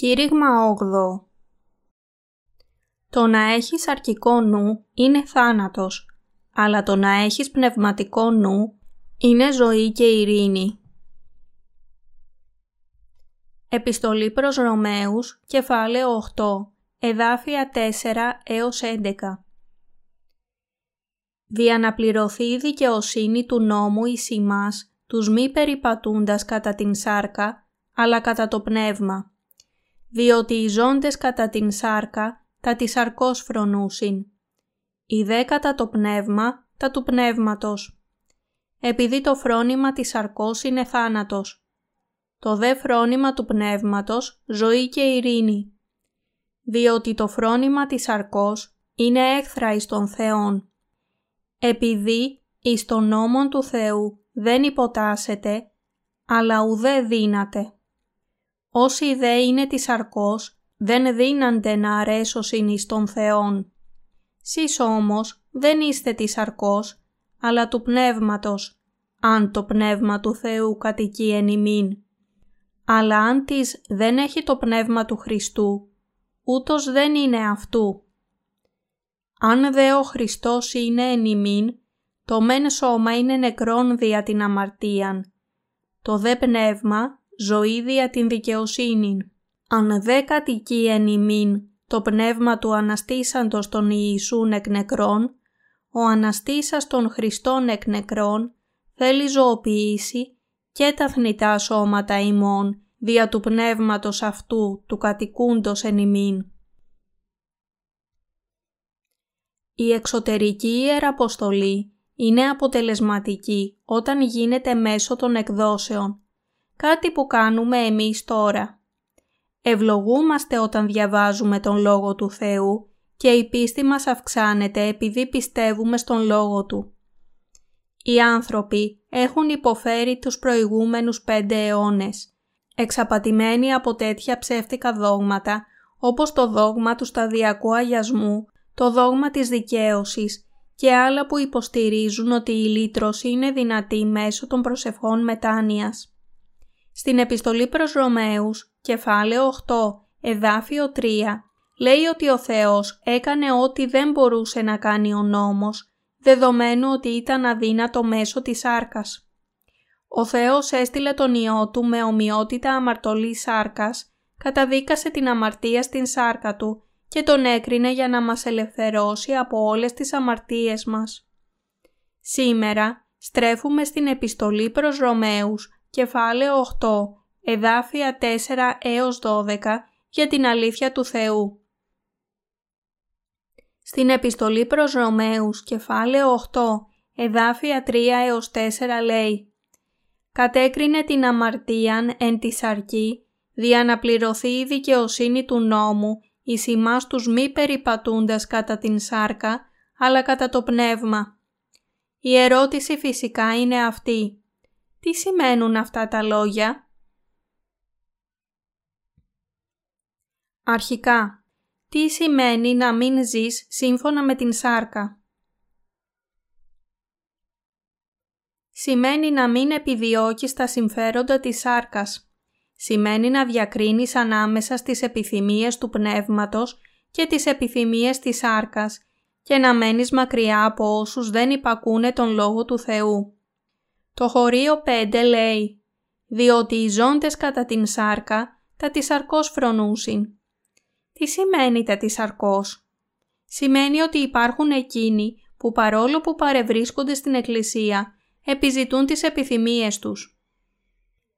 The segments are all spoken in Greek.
Κήρυγμα 8 Το να έχεις αρκικό νου είναι θάνατος, αλλά το να έχεις πνευματικό νου είναι ζωή και ειρήνη. Επιστολή προς Ρωμαίους, κεφάλαιο 8, εδάφια 4 έως 11 Δια να πληρωθεί η δικαιοσύνη του νόμου εις ημάς, τους μη περιπατούντας κατά την σάρκα, αλλά κατά το πνεύμα. Διότι οι ζώντες κατά την σάρκα, τα της σαρκός φρονούσιν. Οι δε κατά το πνεύμα, τα του πνεύματος. Επειδή το φρόνημα της σαρκός είναι θάνατος. Το δε φρόνημα του πνεύματος, ζωή και ειρήνη. Διότι το φρόνημα της σαρκός είναι έχθρα εις τον Θεόν. Επειδή εις τον νόμον του Θεού δεν υποτάσσεται, αλλά ουδέ δύναται. Όσοι δε είναι της αρκός, δεν δύνανται να αρέσωσιν εις τον Θεόν. Σεις όμως δεν είστε της αρκός, αλλά του πνεύματος, αν το πνεύμα του Θεού κατοικεί εν ημίν. Αλλά αν της δεν έχει το πνεύμα του Χριστού, ούτως δεν είναι αυτού. Αν δε ο Χριστός είναι εν ημίν, το μεν σώμα είναι νεκρόν δια την αμαρτίαν. Το δε πνεύμα ζωή δια την δικαιοσύνη. Αν δε κατοικεί εν ημίν το πνεύμα του Αναστήσαντος των Ιησούν εκ νεκρών, ο Αναστήσας των Χριστών εκ νεκρών θέλει ζωοποιήσει και τα θνητά σώματα ημών δια του πνεύματος αυτού του κατοικούντος εν ημίν. Η εξωτερική Ιεραποστολή είναι αποτελεσματική όταν γίνεται μέσω των εκδόσεων κάτι που κάνουμε εμείς τώρα. Ευλογούμαστε όταν διαβάζουμε τον Λόγο του Θεού και η πίστη μας αυξάνεται επειδή πιστεύουμε στον Λόγο Του. Οι άνθρωποι έχουν υποφέρει τους προηγούμενους πέντε αιώνες, εξαπατημένοι από τέτοια ψεύτικα δόγματα όπως το δόγμα του σταδιακού αγιασμού, το δόγμα της δικαίωσης και άλλα που υποστηρίζουν ότι η λύτρωση είναι δυνατή μέσω των προσευχών μετάνοιας. Στην επιστολή προς Ρωμαίους, κεφάλαιο 8, εδάφιο 3, λέει ότι ο Θεός έκανε ό,τι δεν μπορούσε να κάνει ο νόμος, δεδομένου ότι ήταν αδύνατο μέσω της σάρκας. Ο Θεός έστειλε τον Υιό Του με ομοιότητα αμαρτωλής σάρκας, καταδίκασε την αμαρτία στην σάρκα Του και τον έκρινε για να μας ελευθερώσει από όλες τις αμαρτίες μας. Σήμερα στρέφουμε στην επιστολή προς Ρωμαίους κεφάλαιο 8, εδάφια 4 έως 12 για την αλήθεια του Θεού. Στην επιστολή προς Ρωμαίους, κεφάλαιο 8, εδάφια 3 έως 4 λέει «Κατέκρινε την αμαρτίαν εν της σαρκή, δια να πληρωθεί η δικαιοσύνη του νόμου, εις ημάς τους μη περιπατούντας κατά την σάρκα, αλλά κατά το πνεύμα». Η ερώτηση φυσικά είναι αυτή. Τι σημαίνουν αυτά τα λόγια; Αρχικά, τι σημαίνει να μην ζεις σύμφωνα με την σάρκα; Σημαίνει να μην επιδιώκεις τα συμφέροντα της σάρκας. Σημαίνει να διακρίνεις ανάμεσα στις επιθυμίες του πνεύματος και τις επιθυμίες της σάρκας και να μένεις μακριά από όσους δεν υπακούνε τον Λόγο του Θεού. Το χωρίο 5 λέει «Διότι οι ζώντες κατά την σάρκα τα της σαρκός φρονούσιν». Τι σημαίνει τα της σαρκός; Σημαίνει ότι υπάρχουν εκείνοι που παρόλο που παρευρίσκονται στην εκκλησία επιζητούν τις επιθυμίες τους.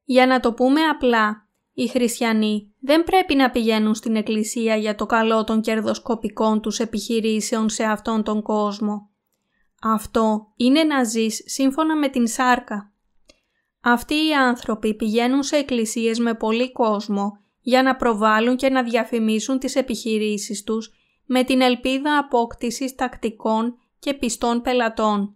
Για να το πούμε απλά, οι χριστιανοί δεν πρέπει να πηγαίνουν στην εκκλησία για το καλό των κερδοσκοπικών τους επιχειρήσεων σε αυτόν τον κόσμο. Αυτό είναι να ζεις σύμφωνα με την σάρκα. Αυτοί οι άνθρωποι πηγαίνουν σε εκκλησίες με πολύ κόσμο για να προβάλλουν και να διαφημίσουν τις επιχειρήσεις τους με την ελπίδα απόκτησης τακτικών και πιστών πελατών.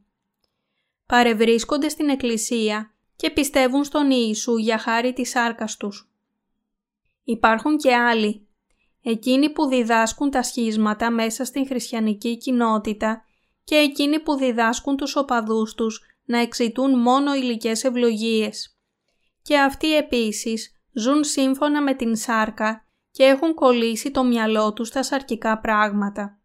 Παρευρίσκονται στην εκκλησία και πιστεύουν στον Ιησού για χάρη της σάρκας τους. Υπάρχουν και άλλοι, εκείνοι που διδάσκουν τα σχίσματα μέσα στην χριστιανική κοινότητα και εκείνοι που διδάσκουν τους οπαδούς τους να εξητούν μόνο υλικές ευλογίες. Και αυτοί επίσης ζουν σύμφωνα με την σάρκα και έχουν κολλήσει το μυαλό τους στα σαρκικά πράγματα.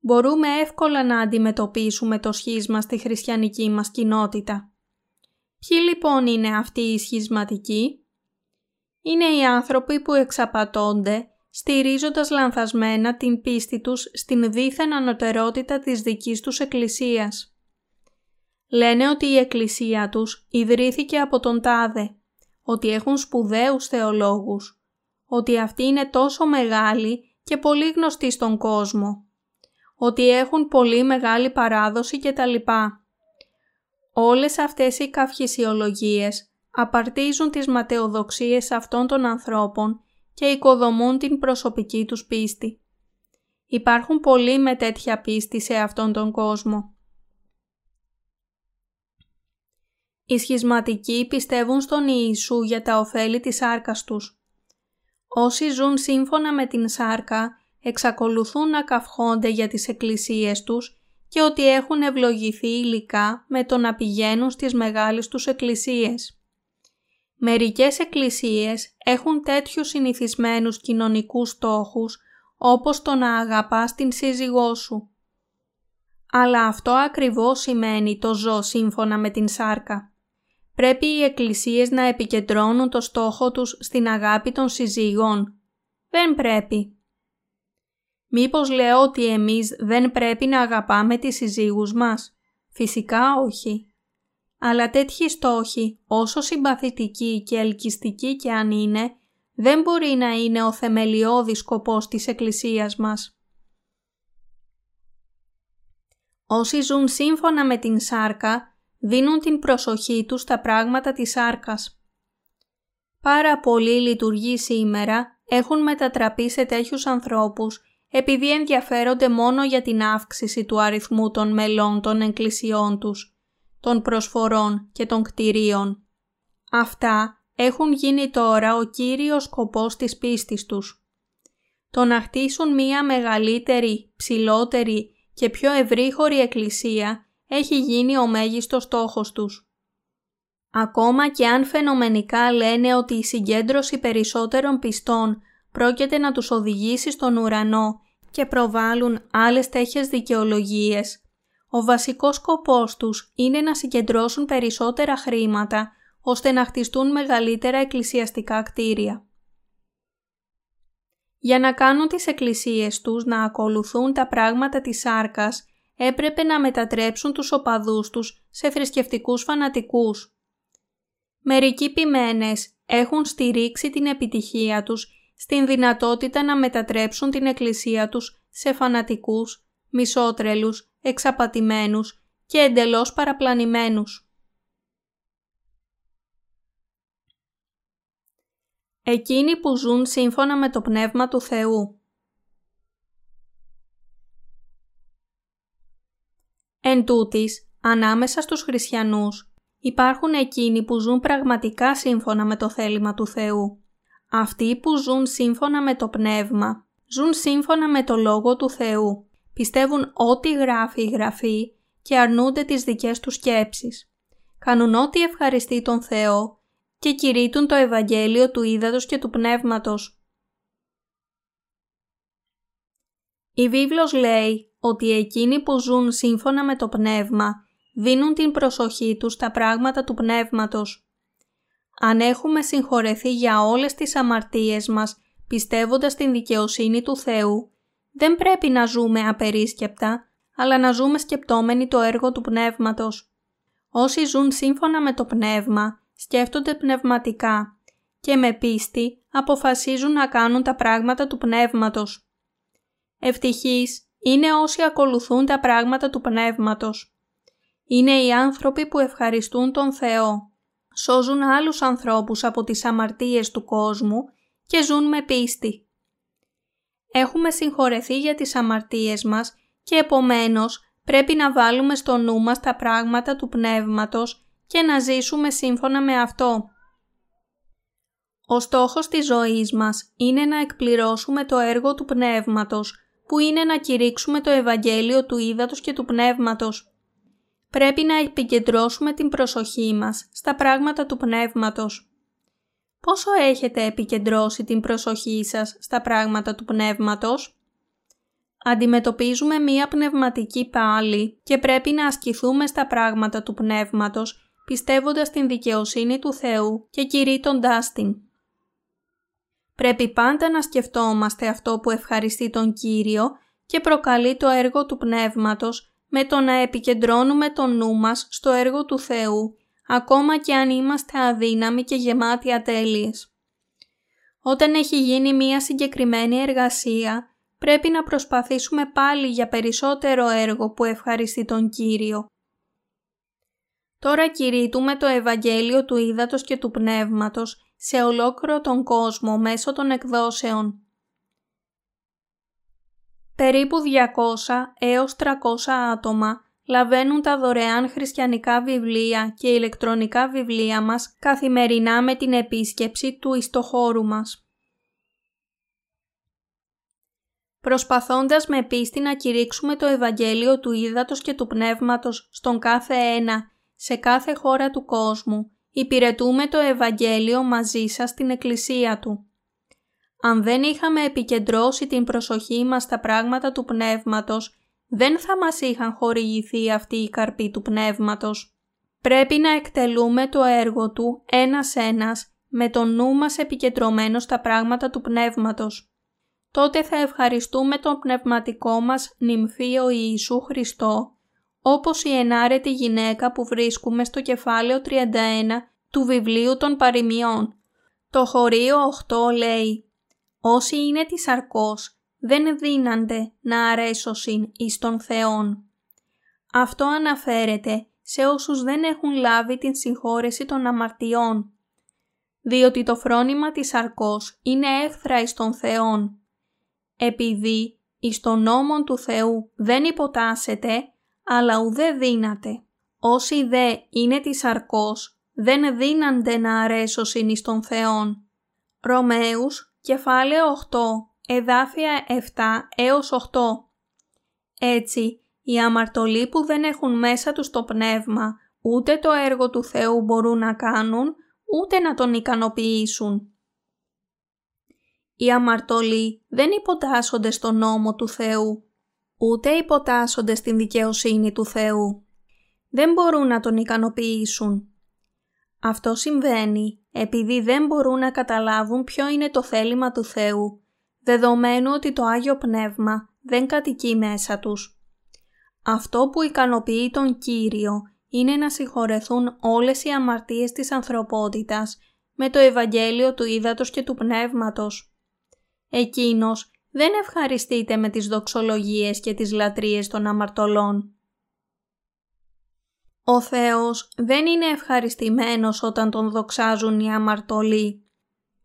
Μπορούμε εύκολα να αντιμετωπίσουμε το σχίσμα στη χριστιανική μας κοινότητα. Ποιοι λοιπόν είναι αυτοί οι σχισματικοί; Είναι οι άνθρωποι που εξαπατώνται στηρίζοντας λανθασμένα την πίστη τους στην δίθεν ανωτερότητα της δικής τους εκκλησίας. Λένε ότι η εκκλησία τους ιδρύθηκε από τον Τάδε, ότι έχουν σπουδαίους θεολόγους, ότι αυτοί είναι τόσο μεγάλοι και πολύ γνωστοί στον κόσμο, ότι έχουν πολύ μεγάλη παράδοση κτλ. Όλες αυτές οι καυχησιολογίες απαρτίζουν τις ματαιοδοξίες αυτών των ανθρώπων και οικοδομούν την προσωπική τους πίστη. Υπάρχουν πολλοί με τέτοια πίστη σε αυτόν τον κόσμο. Οι σχισματικοί πιστεύουν στον Ιησού για τα ωφέλη της σάρκας τους. Όσοι ζουν σύμφωνα με την σάρκα εξακολουθούν να καυχόνται για τις εκκλησίες τους και ότι έχουν ευλογηθεί υλικά με το να πηγαίνουν στις μεγάλες τους εκκλησίες. Μερικές εκκλησίες έχουν τέτοιους συνηθισμένους κοινωνικούς στόχους όπως το να αγαπάς την σύζυγό σου. Αλλά αυτό ακριβώς σημαίνει το ζω σύμφωνα με την σάρκα. Πρέπει οι εκκλησίες να επικεντρώνουν το στόχο τους στην αγάπη των συζύγων. Δεν πρέπει. Μήπως λέω ότι εμείς δεν πρέπει να αγαπάμε τις συζύγους μας; Φυσικά όχι. Αλλά τέτοιοι στόχοι, όσο συμπαθητικοί και ελκυστικοί και αν είναι, δεν μπορεί να είναι ο θεμελιώδης σκοπός της Εκκλησίας μας. Όσοι ζουν σύμφωνα με την σάρκα, δίνουν την προσοχή τους στα πράγματα της σάρκας. Πάρα πολλοί λειτουργοί σήμερα έχουν μετατραπεί σε τέτοιους ανθρώπους επειδή ενδιαφέρονται μόνο για την αύξηση του αριθμού των μελών των εκκλησιών τους των προσφορών και των κτηρίων. Αυτά έχουν γίνει τώρα ο κύριος σκοπός της πίστης τους. Το να χτίσουν μία μεγαλύτερη, ψηλότερη και πιο ευρύχωρη εκκλησία έχει γίνει ο μέγιστος στόχος τους. Ακόμα και αν φαινομενικά λένε ότι η συγκέντρωση περισσότερων πιστών πρόκειται να τους οδηγήσει στον ουρανό και προβάλλουν άλλες τέτοιες δικαιολογίες, ο βασικός σκοπός τους είναι να συγκεντρώσουν περισσότερα χρήματα ώστε να χτιστούν μεγαλύτερα εκκλησιαστικά κτίρια. Για να κάνουν τις εκκλησίες τους να ακολουθούν τα πράγματα της σάρκας, έπρεπε να μετατρέψουν τους οπαδούς τους σε θρησκευτικούς φανατικούς. Μερικοί ποιμένες έχουν στηρίξει την επιτυχία τους στην δυνατότητα να μετατρέψουν την εκκλησία τους σε φανατικούς, μισότρελους εξαπατημένους και εντελώς παραπλανημένους. Εκείνοι που ζουν σύμφωνα με το Πνεύμα του Θεού. Εν τούτης, ανάμεσα στους χριστιανούς υπάρχουν εκείνοι που ζουν πραγματικά σύμφωνα με το θέλημα του Θεού. Αυτοί που ζουν σύμφωνα με το Πνεύμα, ζουν σύμφωνα με το Λόγο του Θεού πιστεύουν ό,τι γράφει η Γραφή και αρνούνται τις δικές τους σκέψεις. Κάνουν ό,τι ευχαριστεί τον Θεό και κηρύττουν το Ευαγγέλιο του Ήδατος και του Πνεύματος. Η βίβλος λέει ότι εκείνοι που ζουν σύμφωνα με το Πνεύμα δίνουν την προσοχή τους στα πράγματα του Πνεύματος. Αν έχουμε συγχωρεθεί για όλες τις αμαρτίες μας πιστεύοντας την δικαιοσύνη του Θεού, δεν πρέπει να ζούμε απερίσκεπτα, αλλά να ζούμε σκεπτόμενοι το έργο του πνεύματος. Όσοι ζουν σύμφωνα με το πνεύμα, σκέφτονται πνευματικά και με πίστη αποφασίζουν να κάνουν τα πράγματα του πνεύματος. Ευτυχείς είναι όσοι ακολουθούν τα πράγματα του πνεύματος. Είναι οι άνθρωποι που ευχαριστούν τον Θεό, σώζουν άλλους ανθρώπους από τις αμαρτίες του κόσμου και ζουν με πίστη έχουμε συγχωρεθεί για τις αμαρτίες μας και επομένως πρέπει να βάλουμε στο νου μας τα πράγματα του Πνεύματος και να ζήσουμε σύμφωνα με αυτό. Ο στόχος της ζωής μας είναι να εκπληρώσουμε το έργο του Πνεύματος, που είναι να κηρύξουμε το Ευαγγέλιο του Ήδατος και του Πνεύματος. Πρέπει να επικεντρώσουμε την προσοχή μας στα πράγματα του Πνεύματος. Πόσο έχετε επικεντρώσει την προσοχή σας στα πράγματα του πνεύματος; Αντιμετωπίζουμε μία πνευματική πάλι και πρέπει να ασκηθούμε στα πράγματα του πνεύματος, πιστεύοντας την δικαιοσύνη του Θεού και κηρύττοντάς την. Πρέπει πάντα να σκεφτόμαστε αυτό που ευχαριστεί τον Κύριο και προκαλεί το έργο του Πνεύματος με το να επικεντρώνουμε το νου μας στο έργο του Θεού, ακόμα και αν είμαστε αδύναμοι και γεμάτοι ατέλειες. Όταν έχει γίνει μία συγκεκριμένη εργασία, πρέπει να προσπαθήσουμε πάλι για περισσότερο έργο που ευχαριστεί τον Κύριο. Τώρα κηρύττουμε το Ευαγγέλιο του Ήδατος και του Πνεύματος σε ολόκληρο τον κόσμο μέσω των εκδόσεων. Περίπου 200 έως 300 άτομα λαβαίνουν τα δωρεάν χριστιανικά βιβλία και ηλεκτρονικά βιβλία μας καθημερινά με την επίσκεψη του ιστοχώρου μας. Προσπαθώντας με πίστη να κηρύξουμε το Ευαγγέλιο του Ήδατος και του Πνεύματος στον κάθε ένα, σε κάθε χώρα του κόσμου, υπηρετούμε το Ευαγγέλιο μαζί σας στην Εκκλησία Του. Αν δεν είχαμε επικεντρώσει την προσοχή μας στα πράγματα του Πνεύματος, δεν θα μας είχαν χορηγηθεί αυτή η καρπή του Πνεύματος. Πρέπει να εκτελούμε το έργο Του ένας-ένας, με το νου μας επικεντρωμένο στα πράγματα του Πνεύματος. Τότε θα ευχαριστούμε τον πνευματικό μας νυμφίο Ιησού Χριστό όπως η ενάρετη γυναίκα που βρίσκουμε στο κεφάλαιο 31 του βιβλίου των παροιμιών. Το χωρίο 8 λέει «Όσοι είναι της αρκός δεν δίνανται να αρέσωσιν εις των Θεών». Αυτό αναφέρεται σε όσους δεν έχουν λάβει την συγχώρεση των αμαρτιών, διότι το φρόνημα της αρκός είναι έχθρα εις των Θεών. Επειδή εις τον νόμον του Θεού δεν υποτάσσεται, αλλά ουδέ δύναται. Όσοι δε είναι της αρκός, δεν δύνανται να αρέσωσιν εις των Θεών. Ρωμαίους, κεφάλαιο 8, εδάφια 7 έως 8. Έτσι, οι αμαρτωλοί που δεν έχουν μέσα τους το πνεύμα, ούτε το έργο του Θεού μπορούν να κάνουν, ούτε να τον ικανοποιήσουν. Οι αμαρτωλοί δεν υποτάσσονται στον νόμο του Θεού, ούτε υποτάσσονται στην δικαιοσύνη του Θεού. Δεν μπορούν να τον ικανοποιήσουν. Αυτό συμβαίνει επειδή δεν μπορούν να καταλάβουν ποιο είναι το θέλημα του Θεού, δεδομένου ότι το Άγιο Πνεύμα δεν κατοικεί μέσα τους. Αυτό που ικανοποιεί τον Κύριο είναι να συγχωρεθούν όλες οι αμαρτίες της ανθρωπότητας με το Ευαγγέλιο του Ήδατος και του Πνεύματος. Εκείνος δεν ευχαριστείτε με τις δοξολογίες και τις λατρείες των αμαρτωλών. Ο Θεός δεν είναι ευχαριστημένος όταν τον δοξάζουν οι αμαρτωλοί.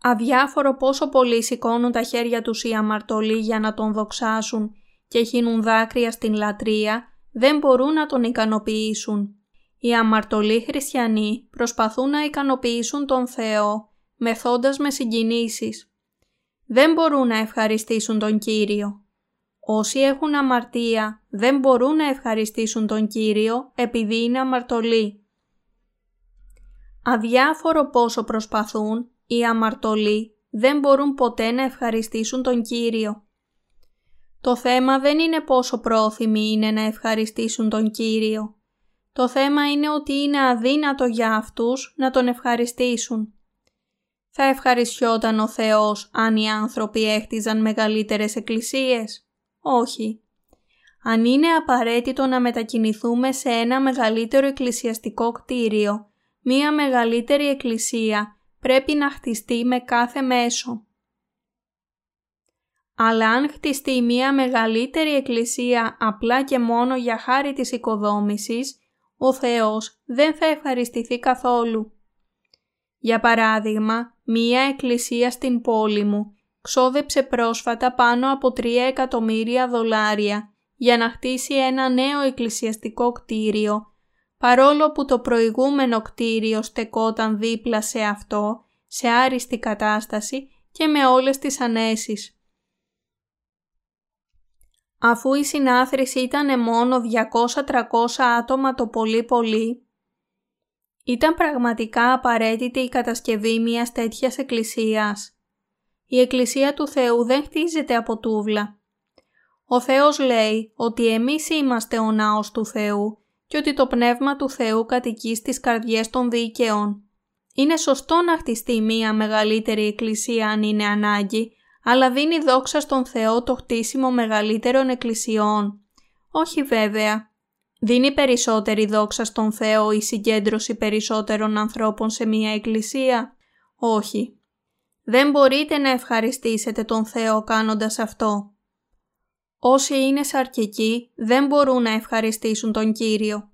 Αδιάφορο πόσο πολύ σηκώνουν τα χέρια τους οι αμαρτωλοί για να τον δοξάσουν και χύνουν δάκρυα στην λατρεία, δεν μπορούν να τον ικανοποιήσουν. Οι αμαρτωλοί χριστιανοί προσπαθούν να ικανοποιήσουν τον Θεό μεθώντας με συγκινήσεις δεν μπορούν να ευχαριστήσουν τον Κύριο. Όσοι έχουν αμαρτία δεν μπορούν να ευχαριστήσουν τον Κύριο επειδή είναι αμαρτωλοί. Αδιάφορο πόσο προσπαθούν, οι αμαρτωλοί δεν μπορούν ποτέ να ευχαριστήσουν τον Κύριο. Το θέμα δεν είναι πόσο πρόθυμοι είναι να ευχαριστήσουν τον Κύριο. Το θέμα είναι ότι είναι αδύνατο για αυτούς να τον ευχαριστήσουν. Θα ευχαριστιόταν ο Θεός αν οι άνθρωποι έχτιζαν μεγαλύτερες εκκλησίες; Όχι. Αν είναι απαραίτητο να μετακινηθούμε σε ένα μεγαλύτερο εκκλησιαστικό κτίριο, μία μεγαλύτερη εκκλησία πρέπει να χτιστεί με κάθε μέσο. Αλλά αν χτιστεί μία μεγαλύτερη εκκλησία απλά και μόνο για χάρη της οικοδόμησης, ο Θεός δεν θα ευχαριστηθεί καθόλου. Για παράδειγμα, μία εκκλησία στην πόλη μου ξόδεψε πρόσφατα πάνω από 3 εκατομμύρια δολάρια για να χτίσει ένα νέο εκκλησιαστικό κτίριο, παρόλο που το προηγούμενο κτίριο στεκόταν δίπλα σε αυτό, σε άριστη κατάσταση και με όλες τις ανέσεις. Αφού η συνάθρηση ήταν μόνο 200-300 άτομα το πολύ πολύ, Ήταν πραγματικά απαραίτητη η κατασκευή μιας τέτοιας εκκλησίας. Η εκκλησία του Θεού δεν χτίζεται από τούβλα. Ο Θεός λέει ότι εμείς είμαστε ο ναός του Θεού και ότι το Πνεύμα του Θεού κατοικεί στις καρδιές των δίκαιων. Είναι σωστό να χτιστεί μία μεγαλύτερη εκκλησία αν είναι ανάγκη, αλλά δίνει δόξα στον Θεό το χτίσιμο μεγαλύτερων εκκλησιών. Όχι βέβαια. Δίνει περισσότερη δόξα στον Θεό η συγκέντρωση περισσότερων ανθρώπων σε μία εκκλησία; Όχι. Δεν μπορείτε να ευχαριστήσετε τον Θεό κάνοντας αυτό. Όσοι είναι σαρκικοί δεν μπορούν να ευχαριστήσουν τον Κύριο.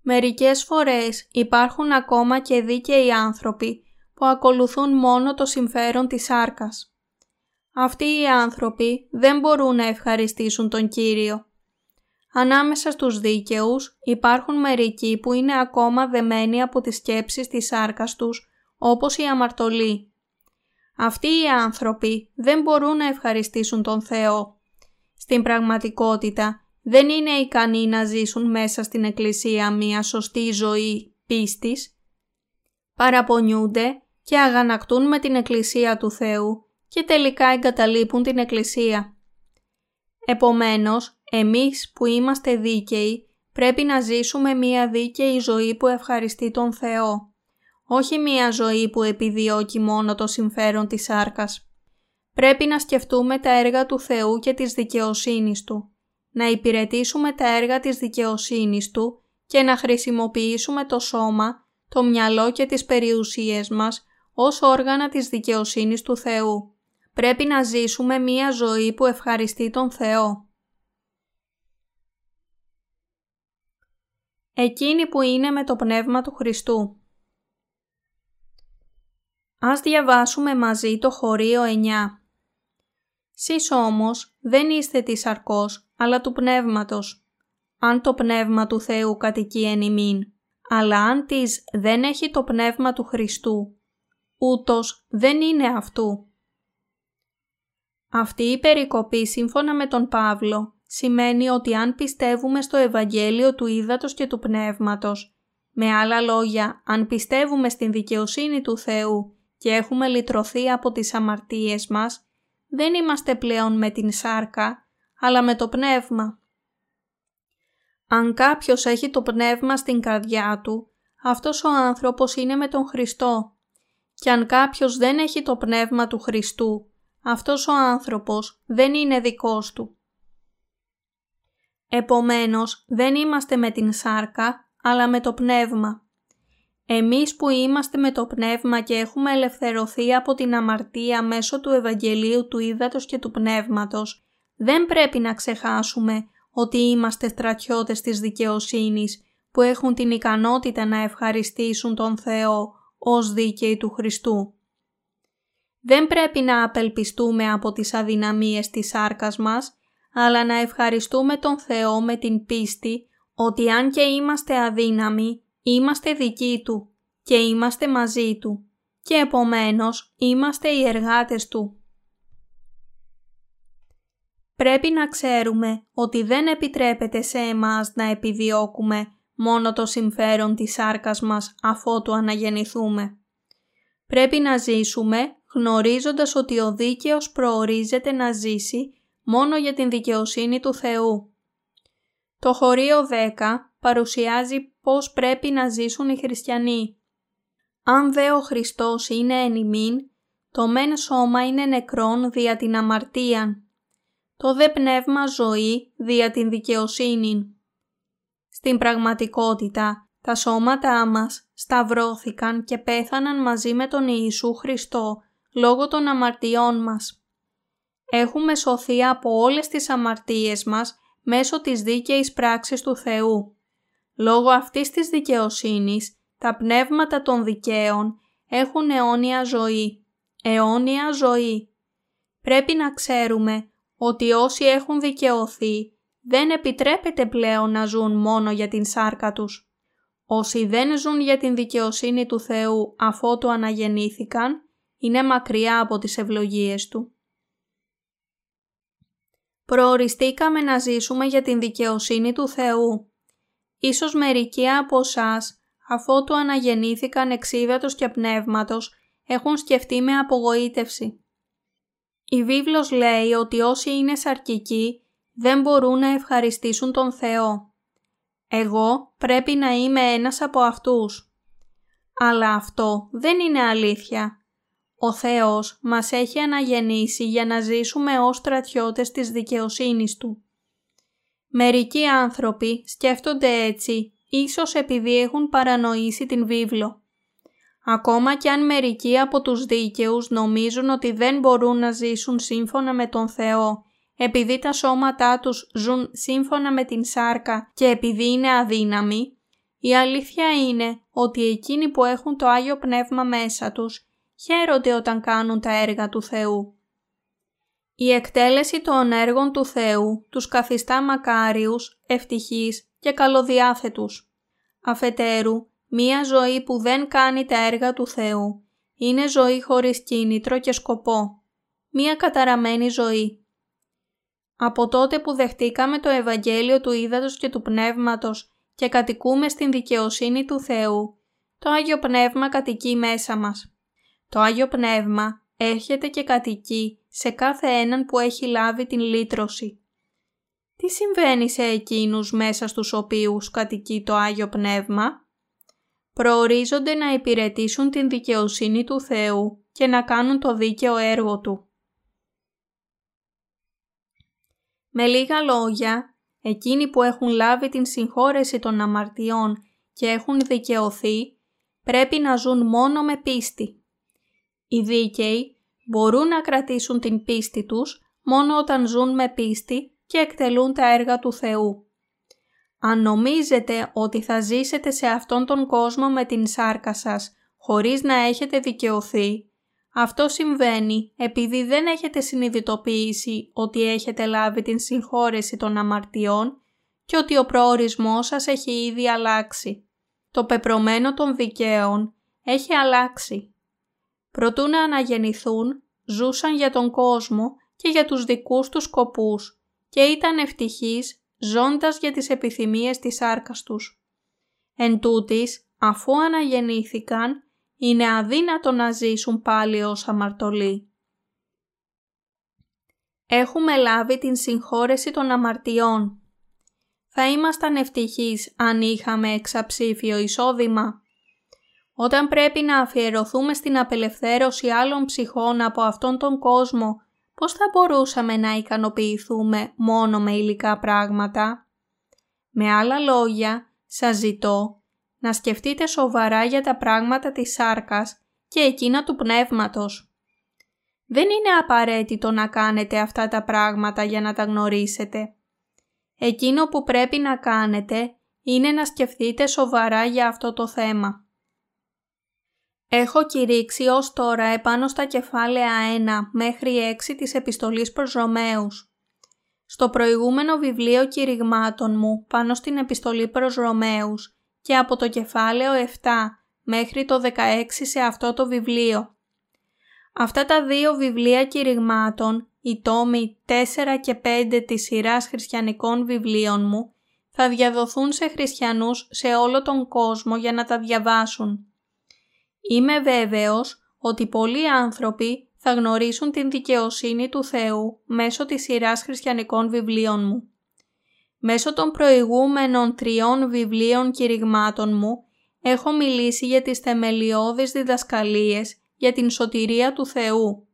Μερικές φορές υπάρχουν ακόμα και δίκαιοι άνθρωποι που ακολουθούν μόνο το συμφέρον της σάρκας. Αυτοί οι άνθρωποι δεν μπορούν να ευχαριστήσουν τον Κύριο. Ανάμεσα στους δίκαιους υπάρχουν μερικοί που είναι ακόμα δεμένοι από τις σκέψεις της σάρκας τους, όπως η αμαρτωλοί. Αυτοί οι άνθρωποι δεν μπορούν να ευχαριστήσουν τον Θεό. Στην πραγματικότητα δεν είναι ικανοί να ζήσουν μέσα στην Εκκλησία μια σωστή ζωή πίστης. Παραπονιούνται και αγανακτούν με την Εκκλησία του Θεού και τελικά εγκαταλείπουν την Εκκλησία. Επομένως, εμείς που είμαστε δίκαιοι πρέπει να ζήσουμε μία δίκαιη ζωή που ευχαριστεί τον Θεό, όχι μία ζωή που επιδιώκει μόνο το συμφέρον της σάρκας. Πρέπει να σκεφτούμε τα έργα του Θεού και της δικαιοσύνης Του, να υπηρετήσουμε τα έργα της δικαιοσύνης Του και να χρησιμοποιήσουμε το σώμα, το μυαλό και τις περιουσίες μας ως όργανα της δικαιοσύνης του Θεού. Πρέπει να ζήσουμε μία ζωή που ευχαριστεί τον Θεό. Εκείνη που είναι με το Πνεύμα του Χριστού. Ας διαβάσουμε μαζί το χωρίο 9. Σεις όμως δεν είστε της αρκός, αλλά του Πνεύματος. Αν το Πνεύμα του Θεού κατοικεί εν ημίν, αλλά αν της δεν έχει το Πνεύμα του Χριστού, ούτως δεν είναι αυτού. Αυτή η περικοπή σύμφωνα με τον Παύλο σημαίνει ότι αν πιστεύουμε στο Ευαγγέλιο του Ήδατος και του Πνεύματος, με άλλα λόγια, αν πιστεύουμε στην δικαιοσύνη του Θεού και έχουμε λυτρωθεί από τις αμαρτίες μας, δεν είμαστε πλέον με την σάρκα, αλλά με το πνεύμα. Αν κάποιος έχει το πνεύμα στην καρδιά του, αυτός ο άνθρωπος είναι με τον Χριστό. Και αν κάποιος δεν έχει το πνεύμα του Χριστού, αυτός ο άνθρωπος δεν είναι δικός του. Επομένως, δεν είμαστε με την σάρκα, αλλά με το πνεύμα. Εμείς που είμαστε με το πνεύμα και έχουμε ελευθερωθεί από την αμαρτία μέσω του Ευαγγελίου του Ήδατος και του Πνεύματος, δεν πρέπει να ξεχάσουμε ότι είμαστε στρατιώτες της δικαιοσύνης που έχουν την ικανότητα να ευχαριστήσουν τον Θεό ως δίκαιοι του Χριστού. Δεν πρέπει να απελπιστούμε από τις αδυναμίες της σάρκας μας, αλλά να ευχαριστούμε τον Θεό με την πίστη ότι αν και είμαστε αδύναμοι, είμαστε δικοί Του και είμαστε μαζί Του και επομένως είμαστε οι εργάτες Του. Πρέπει να ξέρουμε ότι δεν επιτρέπεται σε εμάς να επιδιώκουμε μόνο το συμφέρον της σάρκας μας αφότου αναγεννηθούμε. Πρέπει να ζήσουμε γνωρίζοντας ότι ο δίκαιος προορίζεται να ζήσει μόνο για την δικαιοσύνη του Θεού. Το χωρίο 10 παρουσιάζει πώς πρέπει να ζήσουν οι χριστιανοί. Αν δε ο Χριστός είναι εν ημίν, το μεν σώμα είναι νεκρόν δια την αμαρτίαν, το δε πνεύμα ζωή δια την δικαιοσύνη. Στην πραγματικότητα, τα σώματά μας σταυρώθηκαν και πέθαναν μαζί με τον Ιησού Χριστό λόγω των αμαρτιών μας. Έχουμε σωθεί από όλες τις αμαρτίες μας μέσω της δίκαιης πράξης του Θεού. Λόγω αυτής της δικαιοσύνης, τα πνεύματα των δικαίων έχουν αιώνια ζωή. Αιώνια ζωή. Πρέπει να ξέρουμε ότι όσοι έχουν δικαιωθεί δεν επιτρέπεται πλέον να ζουν μόνο για την σάρκα τους. Όσοι δεν ζουν για την δικαιοσύνη του Θεού αφότου αναγεννήθηκαν, είναι μακριά από τις ευλογίες Του. Προοριστήκαμε να ζήσουμε για την δικαιοσύνη του Θεού. Ίσως μερικοί από εσά αφότου αναγεννήθηκαν εξίδατος και πνεύματος, έχουν σκεφτεί με απογοήτευση. Η βίβλος λέει ότι όσοι είναι σαρκικοί δεν μπορούν να ευχαριστήσουν τον Θεό. Εγώ πρέπει να είμαι ένας από αυτούς. Αλλά αυτό δεν είναι αλήθεια. Ο Θεός μας έχει αναγεννήσει για να ζήσουμε ως στρατιώτες της δικαιοσύνης Του. Μερικοί άνθρωποι σκέφτονται έτσι, ίσως επειδή έχουν παρανοήσει την βίβλο. Ακόμα κι αν μερικοί από τους δίκαιους νομίζουν ότι δεν μπορούν να ζήσουν σύμφωνα με τον Θεό, επειδή τα σώματά τους ζουν σύμφωνα με την σάρκα και επειδή είναι αδύναμοι, η αλήθεια είναι ότι εκείνοι που έχουν το Άγιο Πνεύμα μέσα τους χαίρονται όταν κάνουν τα έργα του Θεού. Η εκτέλεση των έργων του Θεού τους καθιστά μακάριους, ευτυχείς και καλοδιάθετους. Αφετέρου, μία ζωή που δεν κάνει τα έργα του Θεού είναι ζωή χωρίς κίνητρο και σκοπό. Μία καταραμένη ζωή. Από τότε που δεχτήκαμε το Ευαγγέλιο του Ήδατος και του Πνεύματος και κατοικούμε στην δικαιοσύνη του Θεού, το Άγιο Πνεύμα κατοικεί μέσα μας. Το Άγιο Πνεύμα έρχεται και κατοικεί σε κάθε έναν που έχει λάβει την λύτρωση. Τι συμβαίνει σε εκείνους μέσα στους οποίους κατοικεί το Άγιο Πνεύμα; Προορίζονται να υπηρετήσουν την δικαιοσύνη του Θεού και να κάνουν το δίκαιο έργο Του. Με λίγα λόγια, εκείνοι που έχουν λάβει την συγχώρεση των αμαρτιών και έχουν δικαιωθεί, πρέπει να ζουν μόνο με πίστη. Οι δίκαιοι μπορούν να κρατήσουν την πίστη τους μόνο όταν ζουν με πίστη και εκτελούν τα έργα του Θεού. Αν νομίζετε ότι θα ζήσετε σε αυτόν τον κόσμο με την σάρκα σας χωρίς να έχετε δικαιωθεί, αυτό συμβαίνει επειδή δεν έχετε συνειδητοποιήσει ότι έχετε λάβει την συγχώρεση των αμαρτιών και ότι ο προορισμός σας έχει ήδη αλλάξει. Το πεπρωμένο των δικαίων έχει αλλάξει. Προτού να αναγεννηθούν, ζούσαν για τον κόσμο και για τους δικούς τους σκοπούς και ήταν ευτυχείς ζώντας για τις επιθυμίες της άρκας τους. Εν τούτης, αφού αναγεννήθηκαν, είναι αδύνατο να ζήσουν πάλι ως αμαρτωλοί. Έχουμε λάβει την συγχώρεση των αμαρτιών. Θα ήμασταν ευτυχείς αν είχαμε εξαψήφιο εισόδημα. Όταν πρέπει να αφιερωθούμε στην απελευθέρωση άλλων ψυχών από αυτόν τον κόσμο, πώς θα μπορούσαμε να ικανοποιηθούμε μόνο με υλικά πράγματα; Με άλλα λόγια, σας ζητώ να σκεφτείτε σοβαρά για τα πράγματα της σάρκας και εκείνα του πνεύματος. Δεν είναι απαραίτητο να κάνετε αυτά τα πράγματα για να τα γνωρίσετε. Εκείνο που πρέπει να κάνετε είναι να σκεφτείτε σοβαρά για αυτό το θέμα. Έχω κηρύξει ως τώρα επάνω στα κεφάλαια 1 μέχρι 6 της επιστολής προς Ρωμαίους. Στο προηγούμενο βιβλίο κηρυγμάτων μου πάνω στην επιστολή προς Ρωμαίους και από το κεφάλαιο 7 μέχρι το 16 σε αυτό το βιβλίο. Αυτά τα δύο βιβλία κηρυγμάτων, οι τόμοι 4 και 5 της σειράς χριστιανικών βιβλίων μου, θα διαδοθούν σε χριστιανούς σε όλο τον κόσμο για να τα διαβάσουν. Είμαι βέβαιος ότι πολλοί άνθρωποι θα γνωρίσουν την δικαιοσύνη του Θεού μέσω της σειράς χριστιανικών βιβλίων μου. Μέσω των προηγούμενων τριών βιβλίων κηρυγμάτων μου έχω μιλήσει για τις θεμελιώδεις διδασκαλίες για την σωτηρία του Θεού.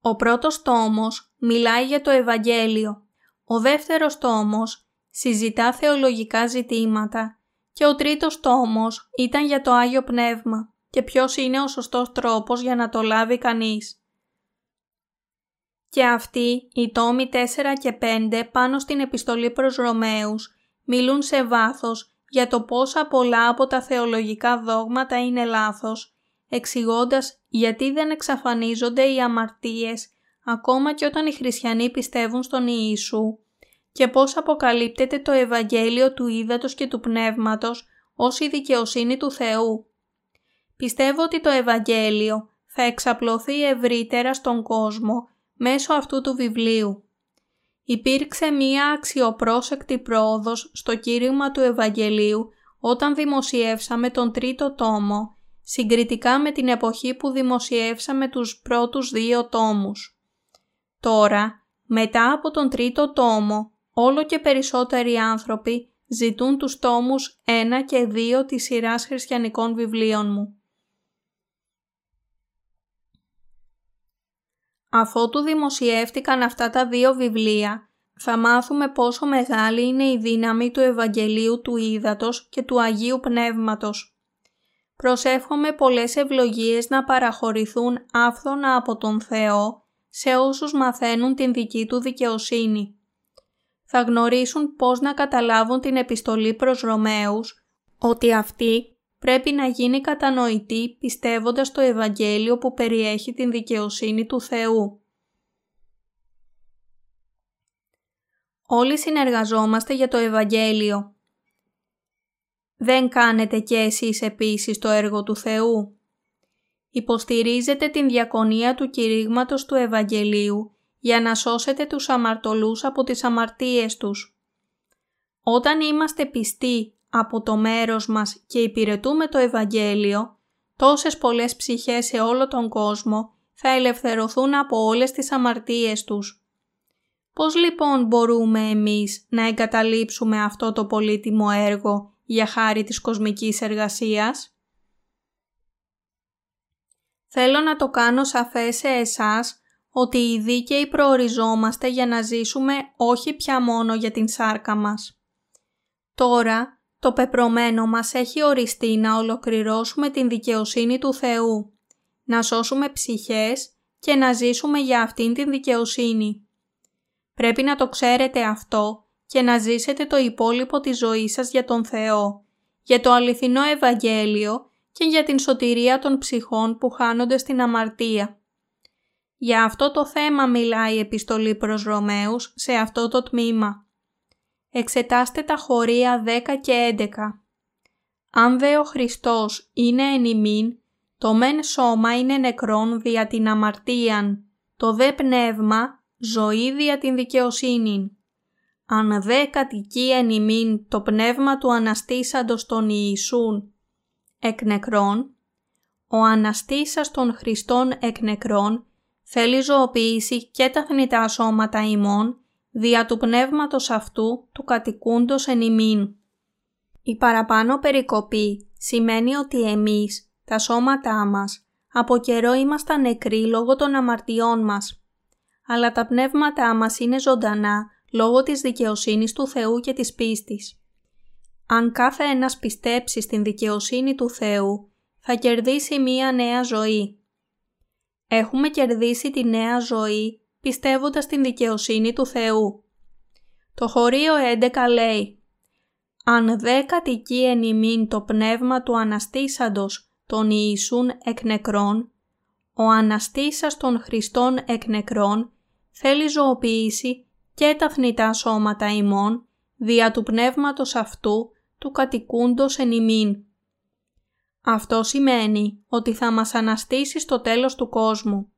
Ο πρώτος τόμος μιλάει για το Ευαγγέλιο, ο δεύτερος τόμος συζητά θεολογικά ζητήματα και ο τρίτος τόμος ήταν για το Άγιο Πνεύμα και ποιος είναι ο σωστός τρόπος για να το λάβει κανείς. Και αυτοί, οι τόμοι 4 και 5 πάνω στην επιστολή προς Ρωμαίους, μιλούν σε βάθος για το πόσα πολλά από τα θεολογικά δόγματα είναι λάθος, εξηγώντας γιατί δεν εξαφανίζονται οι αμαρτίες ακόμα και όταν οι χριστιανοί πιστεύουν στον Ιησού και πώς αποκαλύπτεται το Ευαγγέλιο του Ήδατος και του Πνεύματος ως η δικαιοσύνη του Θεού. Πιστεύω ότι το Ευαγγέλιο θα εξαπλωθεί ευρύτερα στον κόσμο μέσω αυτού του βιβλίου. Υπήρξε μία αξιοπρόσεκτη πρόοδος στο κήρυγμα του Ευαγγελίου όταν δημοσιεύσαμε τον τρίτο τόμο, συγκριτικά με την εποχή που δημοσιεύσαμε τους πρώτους δύο τόμους. Τώρα, μετά από τον τρίτο τόμο, όλο και περισσότεροι άνθρωποι ζητούν τους τόμους 1 και 2 της σειράς χριστιανικών βιβλίων μου. Αφότου δημοσιεύτηκαν αυτά τα δύο βιβλία, θα μάθουμε πόσο μεγάλη είναι η δύναμη του Ευαγγελίου του Ήδατος και του Αγίου Πνεύματος. Προσεύχομαι πολλές ευλογίες να παραχωρηθούν άφθονα από τον Θεό σε όσους μαθαίνουν την δική του δικαιοσύνη. Θα γνωρίσουν πώς να καταλάβουν την επιστολή προς Ρωμαίους, ότι αυτή πρέπει να γίνει κατανοητή πιστεύοντας το Ευαγγέλιο που περιέχει την δικαιοσύνη του Θεού. Όλοι συνεργαζόμαστε για το Ευαγγέλιο. Δεν κάνετε και εσείς επίσης το έργο του Θεού. Υποστηρίζετε την διακονία του κηρύγματος του Ευαγγελίου για να σώσετε τους αμαρτωλούς από τις αμαρτίες τους. Όταν είμαστε πιστοί από το μέρος μας και υπηρετούμε το Ευαγγέλιο, τόσες πολλές ψυχές σε όλο τον κόσμο θα ελευθερωθούν από όλες τις αμαρτίες τους. Πώς λοιπόν μπορούμε εμείς να εγκαταλείψουμε αυτό το πολύτιμο έργο για χάρη της κοσμικής εργασίας; Θέλω να το κάνω σαφές σε εσάς ότι οι δίκαιοι προοριζόμαστε για να ζήσουμε όχι πια μόνο για την σάρκα μας. Τώρα το πεπρωμένο μας έχει οριστεί να ολοκληρώσουμε την δικαιοσύνη του Θεού, να σώσουμε ψυχές και να ζήσουμε για αυτήν την δικαιοσύνη. Πρέπει να το ξέρετε αυτό και να ζήσετε το υπόλοιπο της ζωής σας για τον Θεό, για το αληθινό Ευαγγέλιο και για την σωτηρία των ψυχών που χάνονται στην αμαρτία. Για αυτό το θέμα μιλάει η επιστολή προς Ρωμαίους σε αυτό το τμήμα. Εξετάστε τα χωρία 10 και 11. Αν δε ο Χριστός είναι εν ημίν, το μεν σώμα είναι νεκρόν δια την αμαρτίαν, το δε πνεύμα ζωή δια την δικαιοσύνη. Αν δε κατοικεί εν ημίν το πνεύμα του Αναστήσαντος των Ιησούν εκ νεκρών, ο Αναστήσας των Χριστών εκ νεκρών θέλει ζωοποιήσει και τα θνητά σώματα ημών δια του πνεύματος αυτού του κατοικούντος εν ημίν. Η παραπάνω περικοπή σημαίνει ότι εμείς, τα σώματά μας, από καιρό ήμασταν νεκροί λόγω των αμαρτιών μας. Αλλά τα πνεύματά μας είναι ζωντανά λόγω της δικαιοσύνης του Θεού και της πίστης. Αν κάθε ένας πιστέψει στην δικαιοσύνη του Θεού, θα κερδίσει μία νέα ζωή. Έχουμε κερδίσει τη νέα ζωή πιστεύοντας την δικαιοσύνη του Θεού. Το χωρίο 11 λέει «Αν δε κατοικεί εν ημίν το πνεύμα του Αναστήσαντος των Ιησούν εκ νεκρών, ο Αναστήσας των Χριστών εκ νεκρών θέλει ζωοποιήσει και τα θνητά σώματα ημών δια του πνεύματος αυτού του κατοικούντος εν ημίν. Αυτό σημαίνει ότι θα μας αναστήσει στο τέλος του κόσμου.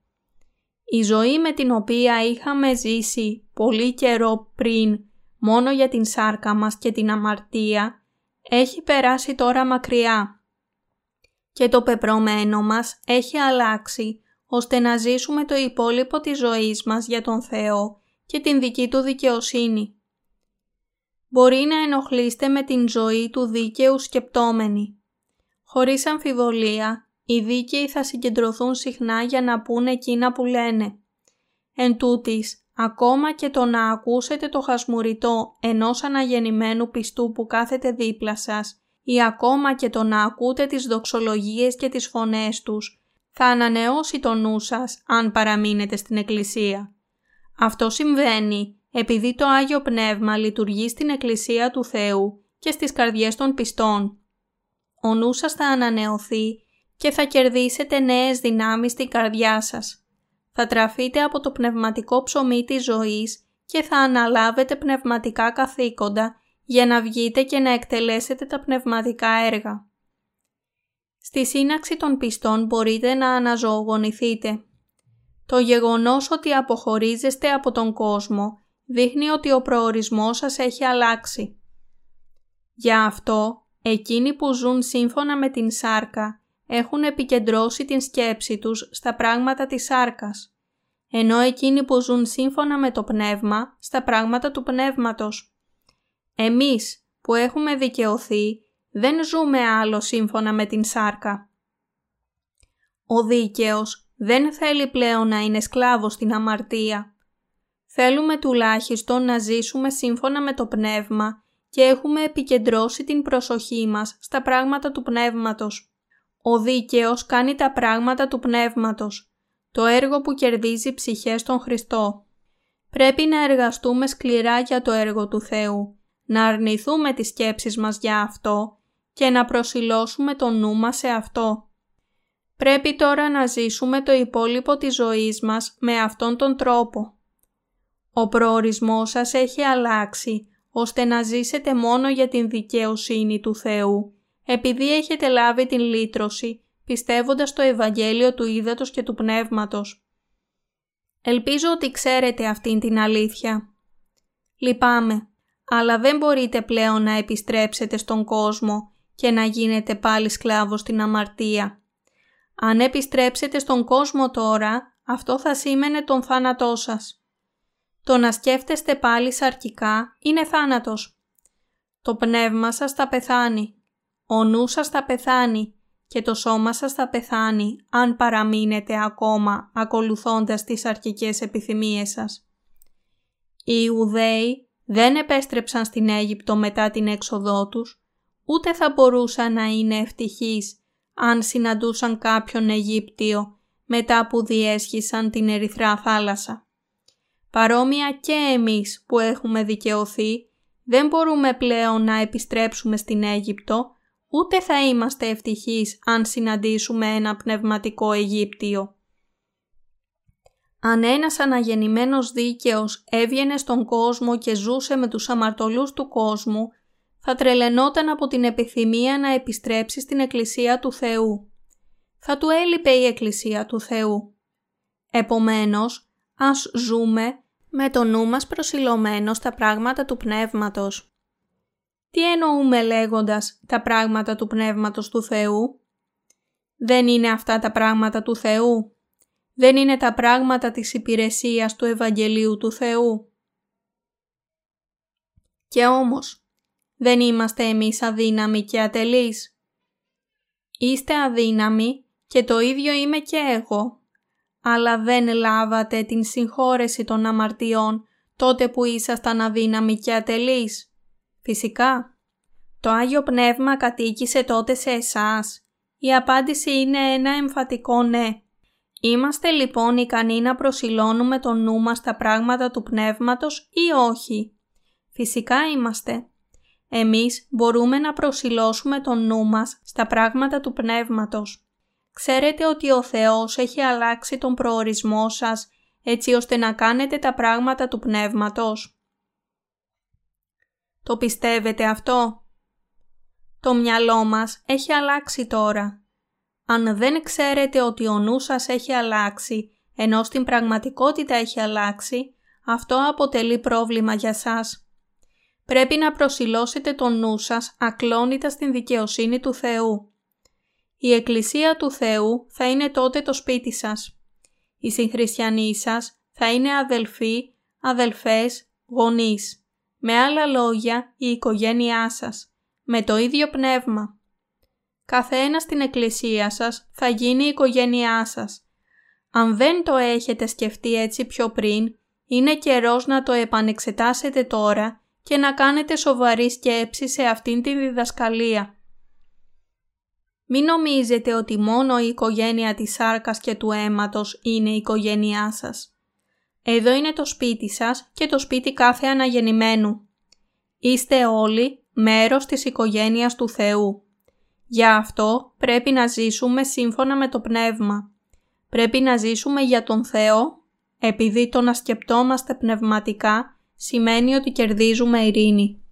Η ζωή με την οποία είχαμε ζήσει πολύ καιρό πριν μόνο για την σάρκα μας και την αμαρτία έχει περάσει τώρα μακριά και το πεπρωμένο μας έχει αλλάξει ώστε να ζήσουμε το υπόλοιπο της ζωής μας για τον Θεό και την δική Του δικαιοσύνη. Μπορεί να ενοχλείστε με την ζωή του δίκαιου σκεπτόμενοι. Χωρίς αμφιβολία, οι δίκαιοι θα συγκεντρωθούν συχνά για να πούνε εκείνα που λένε. Εν τούτης, ακόμα και το να ακούσετε το χασμουριτό ενός αναγεννημένου πιστού που κάθεται δίπλα σας ή ακόμα και το να ακούτε τις δοξολογίες και τις φωνές τους, θα ανανεώσει το νου σας αν παραμείνετε στην Εκκλησία. Αυτό συμβαίνει επειδή το Άγιο Πνεύμα λειτουργεί στην Εκκλησία του Θεού και στις καρδιές των πιστών. Ο νους σας θα ανανεωθεί και θα κερδίσετε νέες δυνάμεις στην καρδιά σας. Θα τραφείτε από το πνευματικό ψωμί της ζωής και θα αναλάβετε πνευματικά καθήκοντα για να βγείτε και να εκτελέσετε τα πνευματικά έργα. Στη σύναξη των πιστών μπορείτε να αναζωογονηθείτε. Το γεγονός ότι αποχωρίζεστε από τον κόσμο δείχνει ότι ο προορισμός σας έχει αλλάξει. Για αυτό Εκείνοι που ζουν σύμφωνα με την σάρκα έχουν επικεντρώσει την σκέψη τους στα πράγματα της σάρκας, ενώ εκείνοι που ζουν σύμφωνα με το πνεύμα στα πράγματα του πνεύματος. Εμείς που έχουμε δικαιωθεί δεν ζούμε άλλο σύμφωνα με την σάρκα. Ο δίκαιος δεν θέλει πλέον να είναι σκλάβος στην αμαρτία. Θέλουμε τουλάχιστον να ζήσουμε σύμφωνα με το πνεύμα και έχουμε επικεντρώσει την προσοχή μας στα πράγματα του πνεύματος. Ο δίκαιος κάνει τα πράγματα του πνεύματος, το έργο που κερδίζει ψυχές στον Χριστό. Πρέπει να εργαστούμε σκληρά για το έργο του Θεού, να αρνηθούμε τις σκέψεις μας για αυτό και να προσιλώσουμε το νου μας σε αυτό. Πρέπει τώρα να ζήσουμε το υπόλοιπο της ζωής μας με αυτόν τον τρόπο. Ο προορισμός σας έχει αλλάξει ώστε να ζήσετε μόνο για την δικαιοσύνη του Θεού, επειδή έχετε λάβει την λύτρωση, πιστεύοντας το Ευαγγέλιο του Ήδατος και του Πνεύματος. Ελπίζω ότι ξέρετε αυτήν την αλήθεια. Λυπάμαι, αλλά δεν μπορείτε πλέον να επιστρέψετε στον κόσμο και να γίνετε πάλι σκλάβος στην αμαρτία. Αν επιστρέψετε στον κόσμο τώρα, αυτό θα σήμαινε τον θάνατό σας. Το να σκέφτεστε πάλι σαρκικά είναι θάνατος. Το πνεύμα σας θα πεθάνει, ο νου σας θα πεθάνει και το σώμα σας θα πεθάνει αν παραμείνετε ακόμα ακολουθώντας τις αρχικές επιθυμίες σας. Οι Ιουδαίοι δεν επέστρεψαν στην Αίγυπτο μετά την έξοδό τους, ούτε θα μπορούσαν να είναι ευτυχείς αν συναντούσαν κάποιον Αιγύπτιο μετά που διέσχισαν την Ερυθρά θάλασσα. Παρόμοια και εμείς που έχουμε δικαιωθεί, δεν μπορούμε πλέον να επιστρέψουμε στην Αίγυπτο, ούτε θα είμαστε ευτυχείς αν συναντήσουμε ένα πνευματικό Αιγύπτιο. Αν ένας αναγεννημένος δίκαιος έβγαινε στον κόσμο και ζούσε με τους αμαρτωλούς του κόσμου, θα τρελαινόταν από την επιθυμία να επιστρέψει στην Εκκλησία του Θεού. Θα του έλειπε η Εκκλησία του Θεού. Επομένως, ας ζούμε με το νου μας προσιλωμένο στα πράγματα του Πνεύματος. Τι εννοούμε λέγοντας τα πράγματα του Πνεύματος του Θεού; Δεν είναι αυτά τα πράγματα του Θεού; Δεν είναι τα πράγματα της υπηρεσίας του Ευαγγελίου του Θεού; Και όμως, δεν είμαστε εμείς αδύναμοι και ατελείς; Είστε αδύναμοι και το ίδιο είμαι και εγώ αλλά δεν λάβατε την συγχώρεση των αμαρτιών τότε που ήσασταν αδύναμοι και ατελείς. Φυσικά. Το Άγιο Πνεύμα κατοίκησε τότε σε εσάς. Η απάντηση είναι ένα εμφατικό ναι. Είμαστε λοιπόν ικανοί να προσιλώνουμε το νου μας στα πράγματα του Πνεύματος ή όχι; Φυσικά είμαστε. Εμείς μπορούμε να προσιλώσουμε το νου μας στα πράγματα του Πνεύματος. Ξέρετε ότι ο Θεός έχει αλλάξει τον προορισμό σας έτσι ώστε να κάνετε τα πράγματα του Πνεύματος; Το πιστεύετε αυτό; Το μυαλό μας έχει αλλάξει τώρα. Αν δεν ξέρετε ότι ο νου σας έχει αλλάξει, ενώ στην πραγματικότητα έχει αλλάξει, αυτό αποτελεί πρόβλημα για σας. Πρέπει να προσιλώσετε τον νου σας ακλόνητα στην δικαιοσύνη του Θεού. Η Εκκλησία του Θεού θα είναι τότε το σπίτι σας. Οι συγχριστιανοί σας θα είναι αδελφοί, αδελφές, γονείς. Με άλλα λόγια, η οικογένειά σας, με το ίδιο πνεύμα. Καθένα στην εκκλησία σας θα γίνει η οικογένειά σας. Αν δεν το έχετε σκεφτεί έτσι πιο πριν, είναι καιρός να το επανεξετάσετε τώρα και να κάνετε σοβαρή σκέψη σε αυτήν τη διδασκαλία. Μην νομίζετε ότι μόνο η οικογένεια της σάρκας και του αίματος είναι η οικογένειά σας. Εδώ είναι το σπίτι σας και το σπίτι κάθε αναγεννημένου. Είστε όλοι μέρος της οικογένειας του Θεού. Γι' αυτό πρέπει να ζήσουμε σύμφωνα με το Πνεύμα. Πρέπει να ζήσουμε για τον Θεό, επειδή το να σκεπτόμαστε πνευματικά σημαίνει ότι κερδίζουμε ειρήνη.